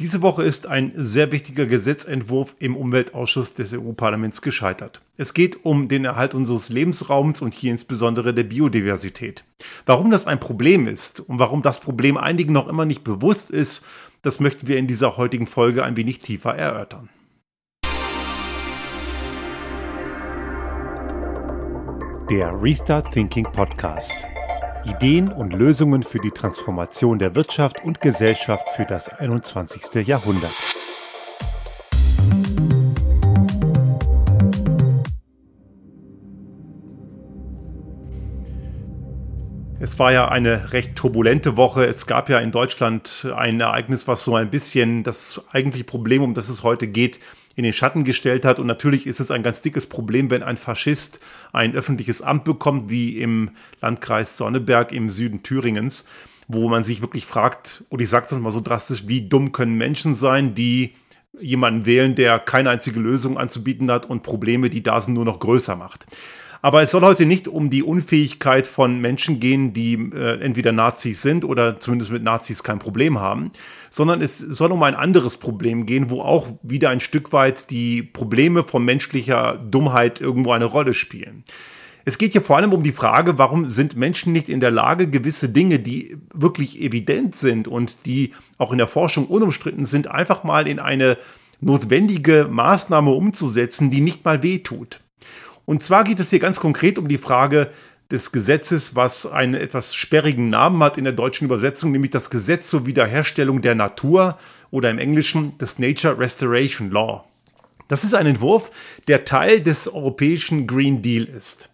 Diese Woche ist ein sehr wichtiger Gesetzentwurf im Umweltausschuss des EU-Parlaments gescheitert. Es geht um den Erhalt unseres Lebensraums und hier insbesondere der Biodiversität. Warum das ein Problem ist und warum das Problem einigen noch immer nicht bewusst ist, das möchten wir in dieser heutigen Folge ein wenig tiefer erörtern. Der Restart Thinking Podcast. Ideen und Lösungen für die Transformation der Wirtschaft und Gesellschaft für das 21. Jahrhundert. Es war ja eine recht turbulente Woche. Es gab ja in Deutschland ein Ereignis, was so ein bisschen das eigentliche Problem, um das es heute geht, in den Schatten gestellt hat. Und natürlich ist es ein ganz dickes Problem, wenn ein Faschist ein öffentliches Amt bekommt, wie im Landkreis Sonneberg im Süden Thüringens, wo man sich wirklich fragt, und ich sage es mal so drastisch, wie dumm können Menschen sein, die jemanden wählen, der keine einzige Lösung anzubieten hat und Probleme, die da sind, nur noch größer macht. Aber es soll heute nicht um die Unfähigkeit von Menschen gehen, die äh, entweder Nazis sind oder zumindest mit Nazis kein Problem haben, sondern es soll um ein anderes Problem gehen, wo auch wieder ein Stück weit die Probleme von menschlicher Dummheit irgendwo eine Rolle spielen. Es geht hier vor allem um die Frage, warum sind Menschen nicht in der Lage, gewisse Dinge, die wirklich evident sind und die auch in der Forschung unumstritten sind, einfach mal in eine notwendige Maßnahme umzusetzen, die nicht mal wehtut. Und zwar geht es hier ganz konkret um die Frage des Gesetzes, was einen etwas sperrigen Namen hat in der deutschen Übersetzung, nämlich das Gesetz zur Wiederherstellung der Natur oder im Englischen das Nature Restoration Law. Das ist ein Entwurf, der Teil des europäischen Green Deal ist.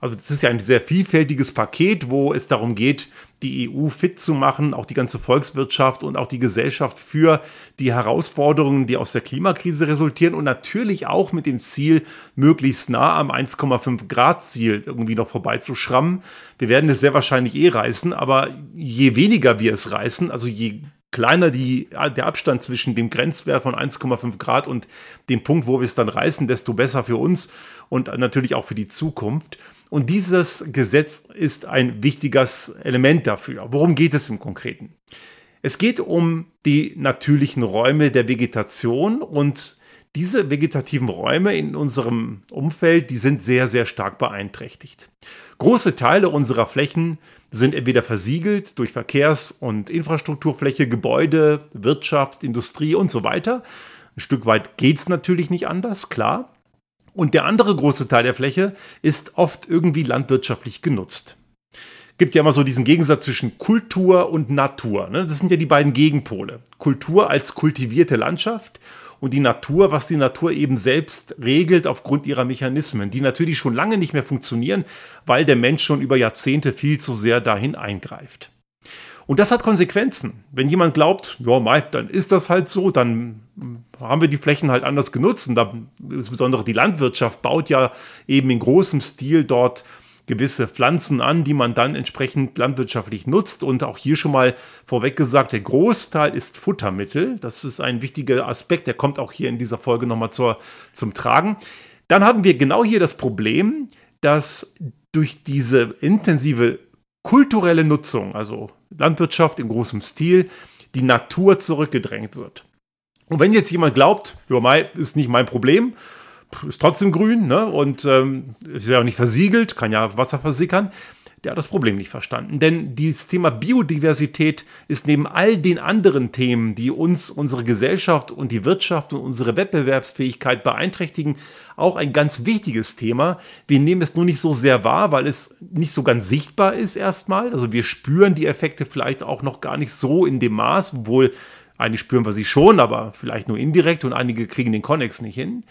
Also das ist ja ein sehr vielfältiges Paket, wo es darum geht, die EU fit zu machen, auch die ganze Volkswirtschaft und auch die Gesellschaft für die Herausforderungen, die aus der Klimakrise resultieren und natürlich auch mit dem Ziel, möglichst nah am 1,5 Grad Ziel irgendwie noch vorbeizuschrammen. Wir werden es sehr wahrscheinlich eh reißen, aber je weniger wir es reißen, also je kleiner die, der Abstand zwischen dem Grenzwert von 1,5 Grad und dem Punkt, wo wir es dann reißen, desto besser für uns und natürlich auch für die Zukunft. Und dieses Gesetz ist ein wichtiges Element dafür. Worum geht es im Konkreten? Es geht um die natürlichen Räume der Vegetation und diese vegetativen Räume in unserem Umfeld, die sind sehr, sehr stark beeinträchtigt. Große Teile unserer Flächen sind entweder versiegelt durch Verkehrs- und Infrastrukturfläche, Gebäude, Wirtschaft, Industrie und so weiter. Ein Stück weit geht es natürlich nicht anders, klar. Und der andere große Teil der Fläche ist oft irgendwie landwirtschaftlich genutzt. Gibt ja immer so diesen Gegensatz zwischen Kultur und Natur. Ne? Das sind ja die beiden Gegenpole. Kultur als kultivierte Landschaft und die Natur, was die Natur eben selbst regelt aufgrund ihrer Mechanismen, die natürlich schon lange nicht mehr funktionieren, weil der Mensch schon über Jahrzehnte viel zu sehr dahin eingreift. Und das hat Konsequenzen. Wenn jemand glaubt, ja, Mai, dann ist das halt so, dann haben wir die Flächen halt anders genutzt. Und da, insbesondere die Landwirtschaft baut ja eben in großem Stil dort gewisse Pflanzen an, die man dann entsprechend landwirtschaftlich nutzt. Und auch hier schon mal vorweg gesagt, der Großteil ist Futtermittel. Das ist ein wichtiger Aspekt, der kommt auch hier in dieser Folge nochmal zur, zum Tragen. Dann haben wir genau hier das Problem, dass durch diese intensive kulturelle Nutzung, also Landwirtschaft in großem Stil, die Natur zurückgedrängt wird. Und wenn jetzt jemand glaubt, ja, ist nicht mein Problem, ist trotzdem grün ne? und ähm, ist ja auch nicht versiegelt, kann ja Wasser versickern, der hat das Problem nicht verstanden. Denn dieses Thema Biodiversität ist neben all den anderen Themen, die uns, unsere Gesellschaft und die Wirtschaft und unsere Wettbewerbsfähigkeit beeinträchtigen, auch ein ganz wichtiges Thema. Wir nehmen es nur nicht so sehr wahr, weil es nicht so ganz sichtbar ist erstmal. Also wir spüren die Effekte vielleicht auch noch gar nicht so in dem Maß, obwohl einige spüren wir sie schon, aber vielleicht nur indirekt und einige kriegen den Konnex nicht hin.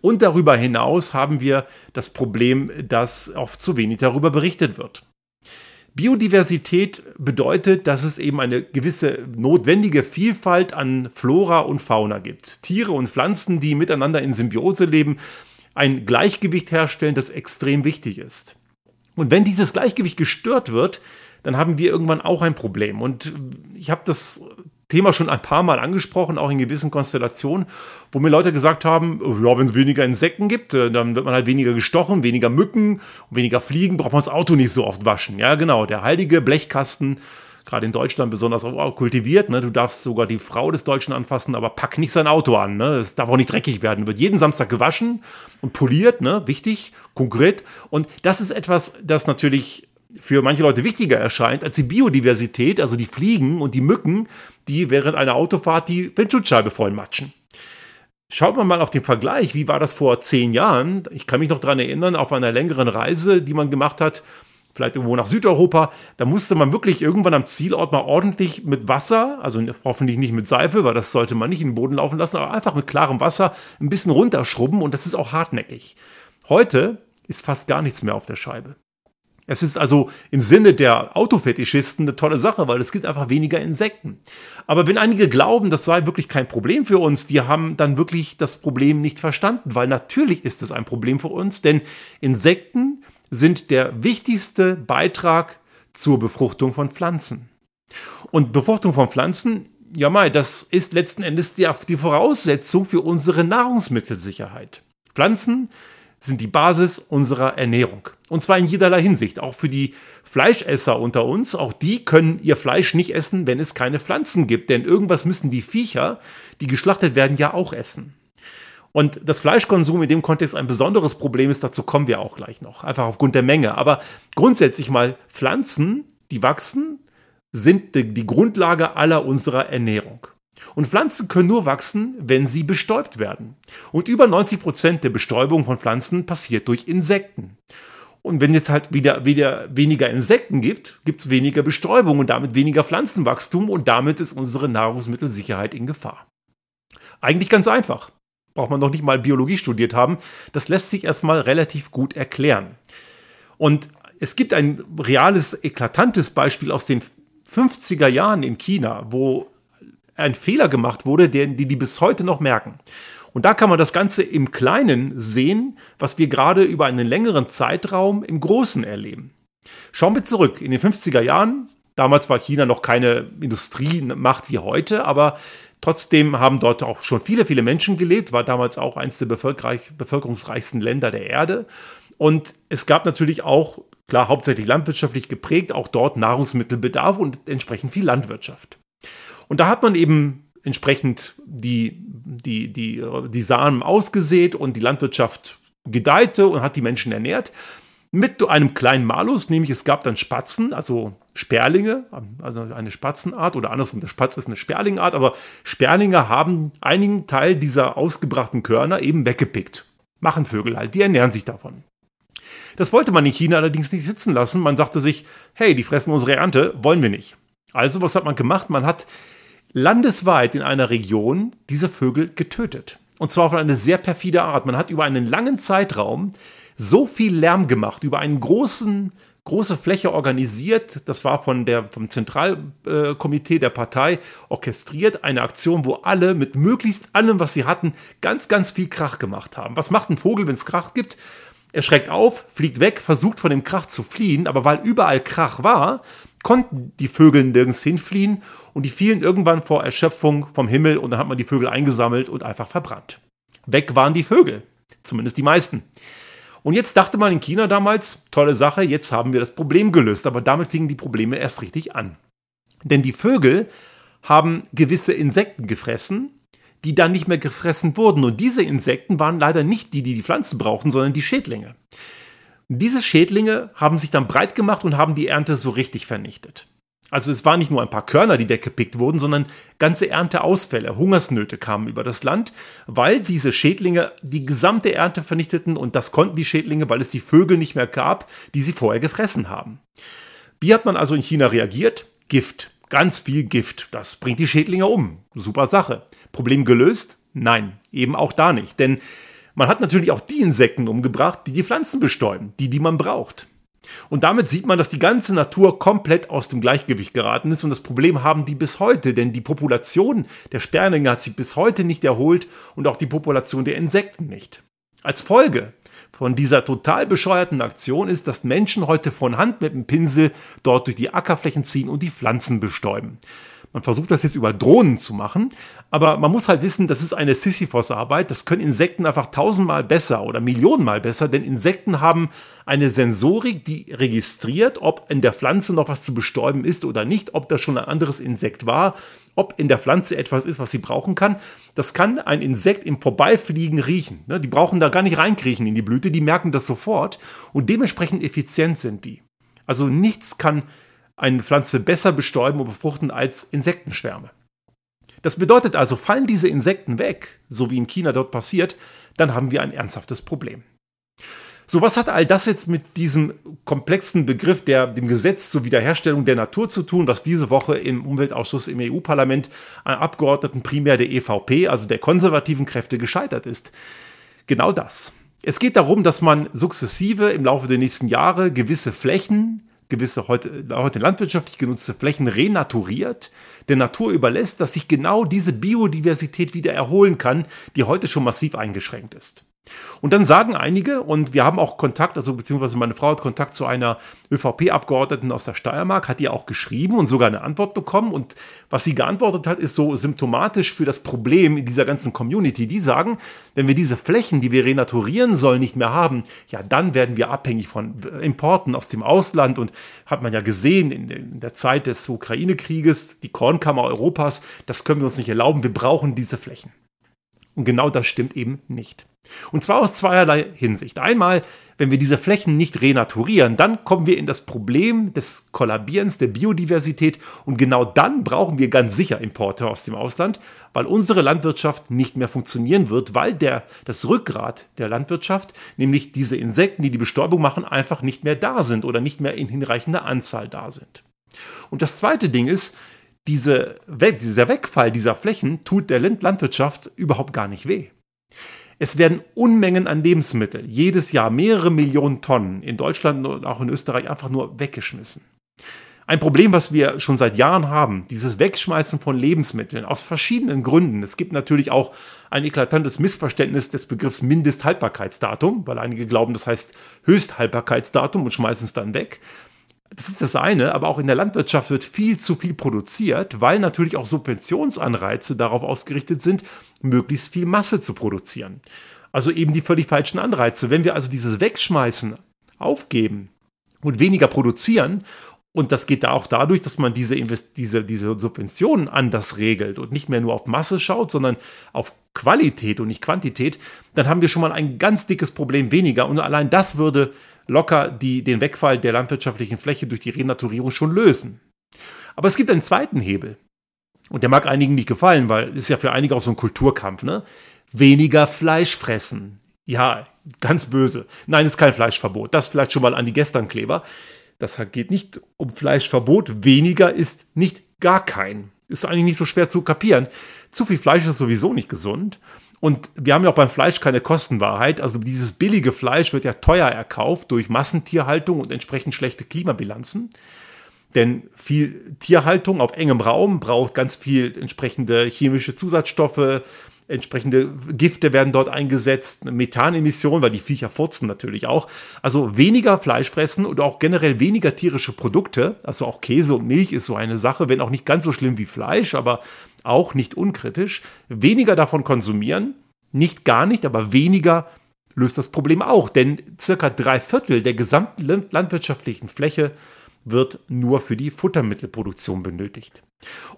Und darüber hinaus haben wir das Problem, dass oft zu wenig darüber berichtet wird. Biodiversität bedeutet, dass es eben eine gewisse notwendige Vielfalt an Flora und Fauna gibt. Tiere und Pflanzen, die miteinander in Symbiose leben, ein Gleichgewicht herstellen, das extrem wichtig ist. Und wenn dieses Gleichgewicht gestört wird, dann haben wir irgendwann auch ein Problem. Und ich habe das Thema schon ein paar Mal angesprochen, auch in gewissen Konstellationen, wo mir Leute gesagt haben, ja, wenn es weniger Insekten gibt, äh, dann wird man halt weniger gestochen, weniger Mücken, weniger Fliegen, braucht man das Auto nicht so oft waschen. Ja, genau, der heilige Blechkasten gerade in Deutschland besonders kultiviert. Ne? Du darfst sogar die Frau des Deutschen anfassen, aber pack nicht sein Auto an. Ne? Es darf auch nicht dreckig werden. Wird jeden Samstag gewaschen und poliert, ne? wichtig, konkret. Und das ist etwas, das natürlich für manche Leute wichtiger erscheint als die Biodiversität, also die Fliegen und die Mücken, die während einer Autofahrt die Windschutzscheibe vollmatschen. Schaut man mal auf den Vergleich, wie war das vor zehn Jahren? Ich kann mich noch daran erinnern, auf einer längeren Reise, die man gemacht hat, vielleicht irgendwo nach Südeuropa, da musste man wirklich irgendwann am Zielort mal ordentlich mit Wasser, also hoffentlich nicht mit Seife, weil das sollte man nicht in den Boden laufen lassen, aber einfach mit klarem Wasser ein bisschen runterschrubben und das ist auch hartnäckig. Heute ist fast gar nichts mehr auf der Scheibe. Es ist also im Sinne der Autofetischisten eine tolle Sache, weil es gibt einfach weniger Insekten. Aber wenn einige glauben, das sei wirklich kein Problem für uns, die haben dann wirklich das Problem nicht verstanden, weil natürlich ist es ein Problem für uns, denn Insekten sind der wichtigste Beitrag zur Befruchtung von Pflanzen. Und Befruchtung von Pflanzen, ja mal, das ist letzten Endes die, die Voraussetzung für unsere Nahrungsmittelsicherheit. Pflanzen sind die Basis unserer Ernährung. Und zwar in jederlei Hinsicht. Auch für die Fleischesser unter uns. Auch die können ihr Fleisch nicht essen, wenn es keine Pflanzen gibt. Denn irgendwas müssen die Viecher, die geschlachtet werden, ja auch essen. Und das Fleischkonsum in dem Kontext ein besonderes Problem ist, dazu kommen wir auch gleich noch. Einfach aufgrund der Menge. Aber grundsätzlich mal Pflanzen, die wachsen, sind die Grundlage aller unserer Ernährung. Und Pflanzen können nur wachsen, wenn sie bestäubt werden. Und über 90 Prozent der Bestäubung von Pflanzen passiert durch Insekten. Und wenn jetzt halt wieder, wieder weniger Insekten gibt, gibt es weniger Bestäubung und damit weniger Pflanzenwachstum und damit ist unsere Nahrungsmittelsicherheit in Gefahr. Eigentlich ganz einfach. Braucht man noch nicht mal Biologie studiert haben. Das lässt sich erstmal relativ gut erklären. Und es gibt ein reales, eklatantes Beispiel aus den 50er Jahren in China, wo ein Fehler gemacht wurde, den die, die bis heute noch merken. Und da kann man das Ganze im Kleinen sehen, was wir gerade über einen längeren Zeitraum im Großen erleben. Schauen wir zurück in den 50er Jahren. Damals war China noch keine Industriemacht wie heute, aber trotzdem haben dort auch schon viele, viele Menschen gelebt, war damals auch eines der bevölkerungsreichsten Länder der Erde. Und es gab natürlich auch, klar, hauptsächlich landwirtschaftlich geprägt, auch dort Nahrungsmittelbedarf und entsprechend viel Landwirtschaft. Und da hat man eben entsprechend die, die, die, die Samen ausgesät und die Landwirtschaft gedeihte und hat die Menschen ernährt. Mit einem kleinen Malus, nämlich es gab dann Spatzen, also Sperlinge, also eine Spatzenart oder andersrum, der Spatz ist eine Sperlingart, aber Sperlinge haben einigen Teil dieser ausgebrachten Körner eben weggepickt. Machen Vögel halt, die ernähren sich davon. Das wollte man in China allerdings nicht sitzen lassen. Man sagte sich, hey, die fressen unsere Ernte, wollen wir nicht. Also was hat man gemacht? Man hat landesweit in einer Region diese Vögel getötet. Und zwar auf eine sehr perfide Art. Man hat über einen langen Zeitraum so viel Lärm gemacht, über einen großen, große Fläche organisiert. Das war von der, vom Zentralkomitee der Partei orchestriert. Eine Aktion, wo alle mit möglichst allem, was sie hatten, ganz, ganz viel Krach gemacht haben. Was macht ein Vogel, wenn es Krach gibt? Er schreckt auf, fliegt weg, versucht von dem Krach zu fliehen, aber weil überall Krach war, konnten die Vögel nirgends hinfliehen und die fielen irgendwann vor Erschöpfung vom Himmel und dann hat man die Vögel eingesammelt und einfach verbrannt. Weg waren die Vögel, zumindest die meisten. Und jetzt dachte man in China damals, tolle Sache, jetzt haben wir das Problem gelöst, aber damit fingen die Probleme erst richtig an. Denn die Vögel haben gewisse Insekten gefressen, die dann nicht mehr gefressen wurden. Und diese Insekten waren leider nicht die, die die Pflanzen brauchten, sondern die Schädlinge. Diese Schädlinge haben sich dann breit gemacht und haben die Ernte so richtig vernichtet. Also es waren nicht nur ein paar Körner, die weggepickt wurden, sondern ganze Ernteausfälle, Hungersnöte kamen über das Land, weil diese Schädlinge die gesamte Ernte vernichteten und das konnten die Schädlinge, weil es die Vögel nicht mehr gab, die sie vorher gefressen haben. Wie hat man also in China reagiert? Gift. Ganz viel Gift. Das bringt die Schädlinge um. Super Sache. Problem gelöst? Nein, eben auch da nicht. Denn man hat natürlich auch die Insekten umgebracht, die die Pflanzen bestäuben, die, die man braucht. Und damit sieht man, dass die ganze Natur komplett aus dem Gleichgewicht geraten ist und das Problem haben die bis heute, denn die Population der Sperlinge hat sich bis heute nicht erholt und auch die Population der Insekten nicht. Als Folge von dieser total bescheuerten Aktion ist, dass Menschen heute von Hand mit dem Pinsel dort durch die Ackerflächen ziehen und die Pflanzen bestäuben. Man versucht das jetzt über Drohnen zu machen, aber man muss halt wissen, das ist eine Sisyphos-Arbeit. Das können Insekten einfach tausendmal besser oder Millionenmal besser, denn Insekten haben eine Sensorik, die registriert, ob in der Pflanze noch was zu bestäuben ist oder nicht, ob das schon ein anderes Insekt war, ob in der Pflanze etwas ist, was sie brauchen kann. Das kann ein Insekt im Vorbeifliegen riechen. Ne? Die brauchen da gar nicht reinkriechen in die Blüte, die merken das sofort und dementsprechend effizient sind die. Also nichts kann eine Pflanze besser bestäuben und befruchten als Insektenschwärme. Das bedeutet also, fallen diese Insekten weg, so wie in China dort passiert, dann haben wir ein ernsthaftes Problem. So, was hat all das jetzt mit diesem komplexen Begriff der, dem Gesetz zur Wiederherstellung der Natur zu tun, was diese Woche im Umweltausschuss im EU-Parlament an Abgeordneten primär der EVP, also der konservativen Kräfte, gescheitert ist? Genau das. Es geht darum, dass man sukzessive im Laufe der nächsten Jahre gewisse Flächen gewisse heute, heute landwirtschaftlich genutzte Flächen renaturiert, der Natur überlässt, dass sich genau diese Biodiversität wieder erholen kann, die heute schon massiv eingeschränkt ist. Und dann sagen einige, und wir haben auch Kontakt, also beziehungsweise meine Frau hat Kontakt zu einer ÖVP-Abgeordneten aus der Steiermark, hat ihr auch geschrieben und sogar eine Antwort bekommen. Und was sie geantwortet hat, ist so symptomatisch für das Problem in dieser ganzen Community. Die sagen, wenn wir diese Flächen, die wir renaturieren sollen, nicht mehr haben, ja, dann werden wir abhängig von Importen aus dem Ausland. Und hat man ja gesehen in der Zeit des Ukraine-Krieges, die Kornkammer Europas, das können wir uns nicht erlauben. Wir brauchen diese Flächen. Und genau das stimmt eben nicht. Und zwar aus zweierlei Hinsicht. Einmal, wenn wir diese Flächen nicht renaturieren, dann kommen wir in das Problem des Kollabierens der Biodiversität und genau dann brauchen wir ganz sicher Importe aus dem Ausland, weil unsere Landwirtschaft nicht mehr funktionieren wird, weil der, das Rückgrat der Landwirtschaft, nämlich diese Insekten, die die Bestäubung machen, einfach nicht mehr da sind oder nicht mehr in hinreichender Anzahl da sind. Und das zweite Ding ist, diese, dieser Wegfall dieser Flächen tut der Landwirtschaft überhaupt gar nicht weh. Es werden Unmengen an Lebensmitteln, jedes Jahr mehrere Millionen Tonnen, in Deutschland und auch in Österreich einfach nur weggeschmissen. Ein Problem, was wir schon seit Jahren haben, dieses Wegschmeißen von Lebensmitteln aus verschiedenen Gründen. Es gibt natürlich auch ein eklatantes Missverständnis des Begriffs Mindesthaltbarkeitsdatum, weil einige glauben, das heißt Höchsthaltbarkeitsdatum und schmeißen es dann weg. Das ist das eine, aber auch in der Landwirtschaft wird viel zu viel produziert, weil natürlich auch Subventionsanreize darauf ausgerichtet sind, möglichst viel Masse zu produzieren. Also eben die völlig falschen Anreize. Wenn wir also dieses Wegschmeißen aufgeben und weniger produzieren, und das geht da auch dadurch, dass man diese, Invest diese, diese Subventionen anders regelt und nicht mehr nur auf Masse schaut, sondern auf Qualität und nicht Quantität, dann haben wir schon mal ein ganz dickes Problem weniger. Und allein das würde locker die, den Wegfall der landwirtschaftlichen Fläche durch die Renaturierung schon lösen. Aber es gibt einen zweiten Hebel. Und der mag einigen nicht gefallen, weil es ist ja für einige auch so ein Kulturkampf, ne? Weniger Fleisch fressen. Ja, ganz böse. Nein, ist kein Fleischverbot. Das vielleicht schon mal an die Gesternkleber. Das geht nicht um Fleischverbot. Weniger ist nicht gar kein. Ist eigentlich nicht so schwer zu kapieren. Zu viel Fleisch ist sowieso nicht gesund. Und wir haben ja auch beim Fleisch keine Kostenwahrheit. Also dieses billige Fleisch wird ja teuer erkauft durch Massentierhaltung und entsprechend schlechte Klimabilanzen. Denn viel Tierhaltung auf engem Raum braucht ganz viel entsprechende chemische Zusatzstoffe, entsprechende Gifte werden dort eingesetzt, Methanemissionen, weil die Viecher furzen natürlich auch. Also weniger Fleisch fressen und auch generell weniger tierische Produkte. Also auch Käse und Milch ist so eine Sache, wenn auch nicht ganz so schlimm wie Fleisch, aber auch nicht unkritisch. Weniger davon konsumieren, nicht gar nicht, aber weniger löst das Problem auch, denn circa drei Viertel der gesamten landwirtschaftlichen Fläche wird nur für die Futtermittelproduktion benötigt.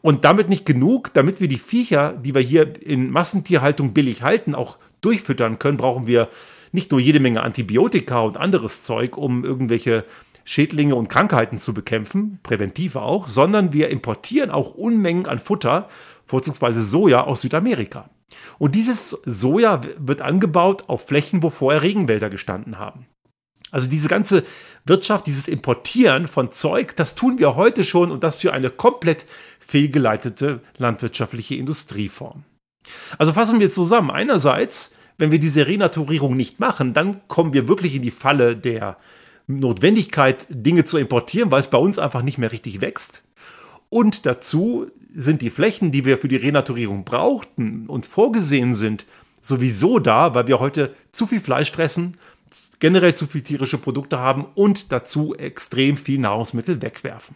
Und damit nicht genug, damit wir die Viecher, die wir hier in Massentierhaltung billig halten, auch durchfüttern können, brauchen wir nicht nur jede Menge Antibiotika und anderes Zeug, um irgendwelche Schädlinge und Krankheiten zu bekämpfen, präventiv auch, sondern wir importieren auch Unmengen an Futter, vorzugsweise Soja aus Südamerika. Und dieses Soja wird angebaut auf Flächen, wo vorher Regenwälder gestanden haben. Also diese ganze Wirtschaft, dieses Importieren von Zeug, das tun wir heute schon und das für eine komplett fehlgeleitete landwirtschaftliche Industrieform. Also fassen wir zusammen. Einerseits, wenn wir diese Renaturierung nicht machen, dann kommen wir wirklich in die Falle der Notwendigkeit, Dinge zu importieren, weil es bei uns einfach nicht mehr richtig wächst. Und dazu sind die Flächen, die wir für die Renaturierung brauchten und vorgesehen sind, sowieso da, weil wir heute zu viel Fleisch fressen generell zu viel tierische Produkte haben und dazu extrem viel Nahrungsmittel wegwerfen.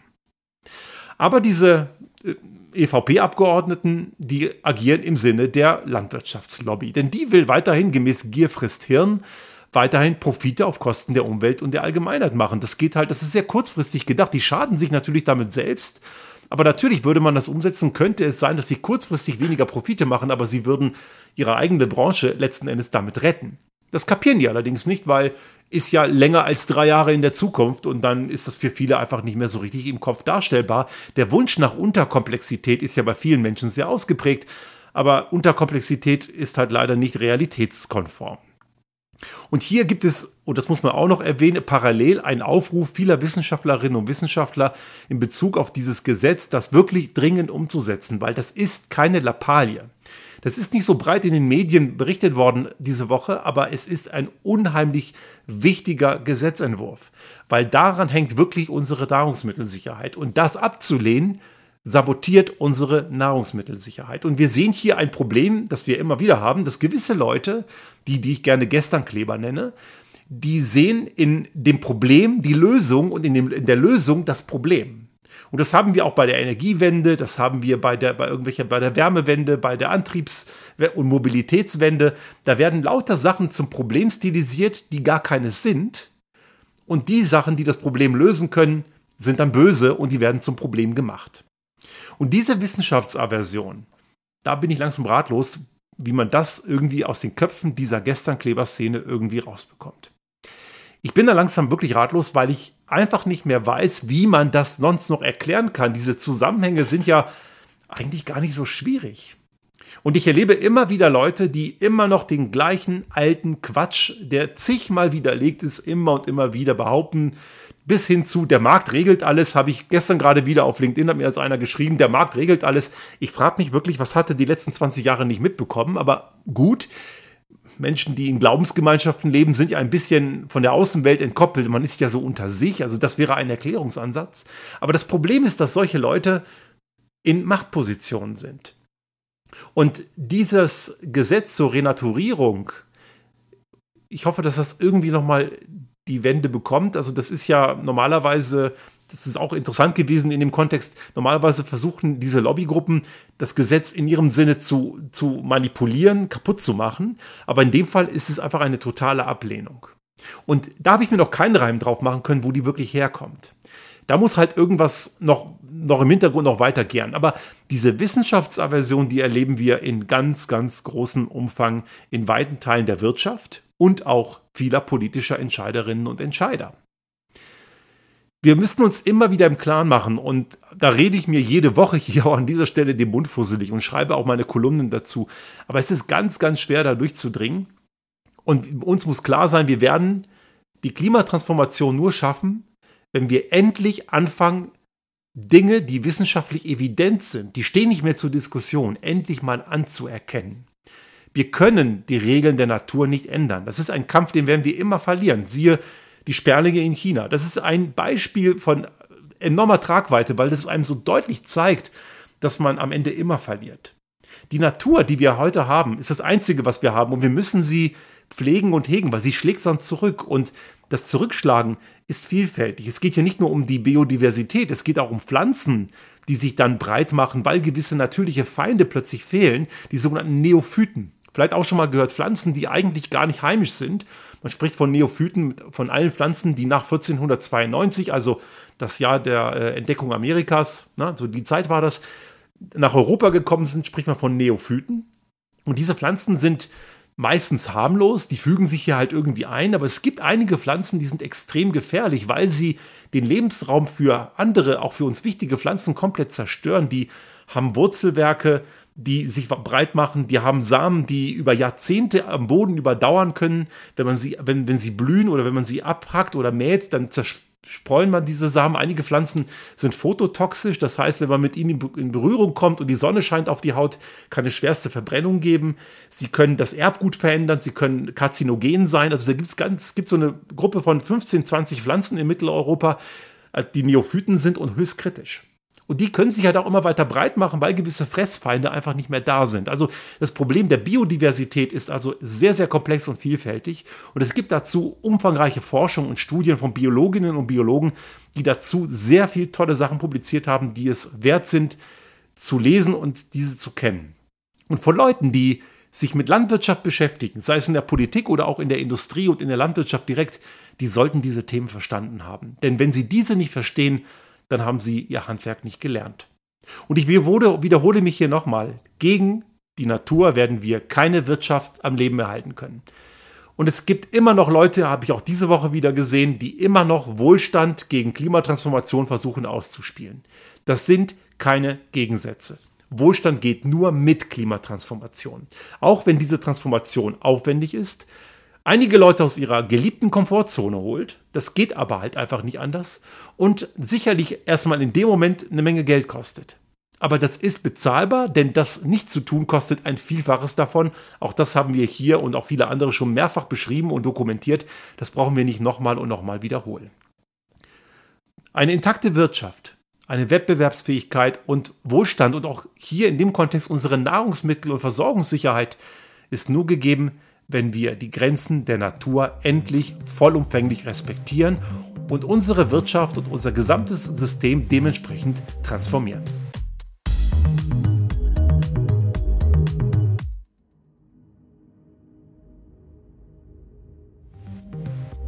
Aber diese äh, EVP-Abgeordneten, die agieren im Sinne der Landwirtschaftslobby. Denn die will weiterhin gemäß Gier frisst Hirn weiterhin Profite auf Kosten der Umwelt und der Allgemeinheit machen. Das geht halt, das ist sehr kurzfristig gedacht. Die schaden sich natürlich damit selbst. Aber natürlich würde man das umsetzen, könnte es sein, dass sie kurzfristig weniger Profite machen, aber sie würden ihre eigene Branche letzten Endes damit retten. Das kapieren die allerdings nicht, weil ist ja länger als drei Jahre in der Zukunft und dann ist das für viele einfach nicht mehr so richtig im Kopf darstellbar. Der Wunsch nach Unterkomplexität ist ja bei vielen Menschen sehr ausgeprägt, aber Unterkomplexität ist halt leider nicht realitätskonform. Und hier gibt es, und das muss man auch noch erwähnen, parallel einen Aufruf vieler Wissenschaftlerinnen und Wissenschaftler in Bezug auf dieses Gesetz, das wirklich dringend umzusetzen, weil das ist keine Lappalie. Das ist nicht so breit in den Medien berichtet worden diese Woche, aber es ist ein unheimlich wichtiger Gesetzentwurf, weil daran hängt wirklich unsere Nahrungsmittelsicherheit. Und das abzulehnen, sabotiert unsere Nahrungsmittelsicherheit. Und wir sehen hier ein Problem, das wir immer wieder haben, dass gewisse Leute, die, die ich gerne Gesternkleber nenne, die sehen in dem Problem die Lösung und in, dem, in der Lösung das Problem. Und das haben wir auch bei der Energiewende, das haben wir bei der, bei irgendwelcher, bei der Wärmewende, bei der Antriebs- und Mobilitätswende. Da werden lauter Sachen zum Problem stilisiert, die gar keines sind. Und die Sachen, die das Problem lösen können, sind dann böse und die werden zum Problem gemacht. Und diese Wissenschaftsaversion, da bin ich langsam ratlos, wie man das irgendwie aus den Köpfen dieser Gesternkleber-Szene irgendwie rausbekommt. Ich bin da langsam wirklich ratlos, weil ich einfach nicht mehr weiß, wie man das sonst noch erklären kann. Diese Zusammenhänge sind ja eigentlich gar nicht so schwierig. Und ich erlebe immer wieder Leute, die immer noch den gleichen alten Quatsch, der zigmal widerlegt ist, immer und immer wieder behaupten, bis hin zu, der Markt regelt alles, habe ich gestern gerade wieder auf LinkedIn, hat mir als einer geschrieben, der Markt regelt alles. Ich frage mich wirklich, was hatte die letzten 20 Jahre nicht mitbekommen, aber gut. Menschen, die in Glaubensgemeinschaften leben, sind ja ein bisschen von der Außenwelt entkoppelt. Man ist ja so unter sich. Also das wäre ein Erklärungsansatz. Aber das Problem ist, dass solche Leute in Machtpositionen sind. Und dieses Gesetz zur Renaturierung, ich hoffe, dass das irgendwie nochmal die Wende bekommt. Also das ist ja normalerweise, das ist auch interessant gewesen in dem Kontext, normalerweise versuchen diese Lobbygruppen das Gesetz in ihrem Sinne zu, zu manipulieren, kaputt zu machen. Aber in dem Fall ist es einfach eine totale Ablehnung. Und da habe ich mir noch keinen Reim drauf machen können, wo die wirklich herkommt. Da muss halt irgendwas noch, noch im Hintergrund noch weitergehen. Aber diese Wissenschaftsaversion, die erleben wir in ganz, ganz großem Umfang in weiten Teilen der Wirtschaft und auch vieler politischer Entscheiderinnen und Entscheider. Wir müssen uns immer wieder im Klaren machen und da rede ich mir jede Woche hier auch an dieser Stelle den Mund fusselig und schreibe auch meine Kolumnen dazu. Aber es ist ganz, ganz schwer da durchzudringen. Und uns muss klar sein, wir werden die Klimatransformation nur schaffen, wenn wir endlich anfangen, Dinge, die wissenschaftlich evident sind, die stehen nicht mehr zur Diskussion, endlich mal anzuerkennen. Wir können die Regeln der Natur nicht ändern. Das ist ein Kampf, den werden wir immer verlieren. Siehe die Sperlinge in China. Das ist ein Beispiel von enormer Tragweite, weil das einem so deutlich zeigt, dass man am Ende immer verliert. Die Natur, die wir heute haben, ist das Einzige, was wir haben und wir müssen sie pflegen und hegen, weil sie schlägt sonst zurück und das Zurückschlagen ist vielfältig. Es geht hier nicht nur um die Biodiversität, es geht auch um Pflanzen, die sich dann breit machen, weil gewisse natürliche Feinde plötzlich fehlen, die sogenannten Neophyten. Vielleicht auch schon mal gehört, Pflanzen, die eigentlich gar nicht heimisch sind. Man spricht von Neophyten, von allen Pflanzen, die nach 1492, also das Jahr der äh, Entdeckung Amerikas, ne, so die Zeit war das, nach Europa gekommen sind, spricht man von Neophyten. Und diese Pflanzen sind meistens harmlos, die fügen sich hier halt irgendwie ein, aber es gibt einige Pflanzen, die sind extrem gefährlich, weil sie den Lebensraum für andere, auch für uns wichtige Pflanzen komplett zerstören. Die haben Wurzelwerke, die sich breit machen, die haben Samen, die über Jahrzehnte am Boden überdauern können. Wenn man sie, wenn, wenn sie blühen oder wenn man sie abhackt oder mäht, dann zerstreuen man diese Samen. Einige Pflanzen sind phototoxisch, das heißt, wenn man mit ihnen in Berührung kommt und die Sonne scheint auf die Haut, kann es schwerste Verbrennung geben. Sie können das Erbgut verändern, sie können karzinogen sein. Also da gibt es ganz, gibt so eine Gruppe von 15, 20 Pflanzen in Mitteleuropa, äh, die Neophyten sind und höchst kritisch. Und die können sich halt auch immer weiter breit machen, weil gewisse Fressfeinde einfach nicht mehr da sind. Also das Problem der Biodiversität ist also sehr, sehr komplex und vielfältig. Und es gibt dazu umfangreiche Forschung und Studien von Biologinnen und Biologen, die dazu sehr viel tolle Sachen publiziert haben, die es wert sind, zu lesen und diese zu kennen. Und von Leuten, die sich mit Landwirtschaft beschäftigen, sei es in der Politik oder auch in der Industrie und in der Landwirtschaft direkt, die sollten diese Themen verstanden haben. Denn wenn sie diese nicht verstehen, dann haben sie ihr Handwerk nicht gelernt. Und ich wiederhole mich hier nochmal, gegen die Natur werden wir keine Wirtschaft am Leben erhalten können. Und es gibt immer noch Leute, habe ich auch diese Woche wieder gesehen, die immer noch Wohlstand gegen Klimatransformation versuchen auszuspielen. Das sind keine Gegensätze. Wohlstand geht nur mit Klimatransformation. Auch wenn diese Transformation aufwendig ist, einige Leute aus ihrer geliebten Komfortzone holt, das geht aber halt einfach nicht anders und sicherlich erstmal in dem Moment eine Menge Geld kostet. Aber das ist bezahlbar, denn das nicht zu tun kostet ein Vielfaches davon. Auch das haben wir hier und auch viele andere schon mehrfach beschrieben und dokumentiert. Das brauchen wir nicht nochmal und nochmal wiederholen. Eine intakte Wirtschaft, eine Wettbewerbsfähigkeit und Wohlstand und auch hier in dem Kontext unsere Nahrungsmittel- und Versorgungssicherheit ist nur gegeben, wenn wir die Grenzen der Natur endlich vollumfänglich respektieren und unsere Wirtschaft und unser gesamtes System dementsprechend transformieren.